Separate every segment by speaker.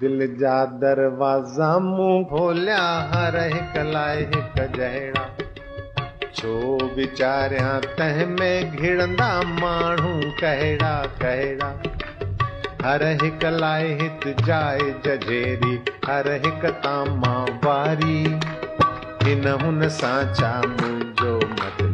Speaker 1: दिल जा दरवाज़ा मूं खोलिया, हर हिक लाइ हिक जहिड़ा। छो वीचारियाँ तंहिं में घिड़ंदा, माण्हू कहिड़ा कहिड़ा। हर हिक लाइ हित जाइ जझेरी, हर हिक तां वारी। हिन हुन सां छा मुंहिंजो मतिलबु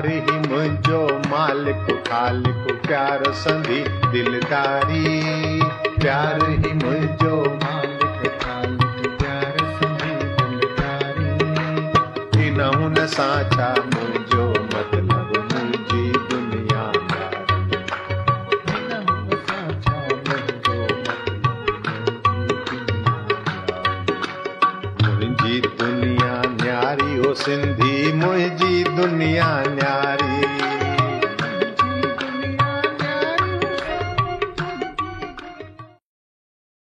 Speaker 1: प्यार
Speaker 2: मुंहिंजो
Speaker 1: मालिक, ख़ालिक, प्यार संधी, दिलदारी। प्यार ही मुंहिंजो
Speaker 2: मालिक, ख़ालिक, प्यार संधी, दिलदारी।
Speaker 1: हिन हुन सां छा न्यारी
Speaker 2: न्यारी।
Speaker 1: सिंधी मुंहिंजी दुनिया न्यारी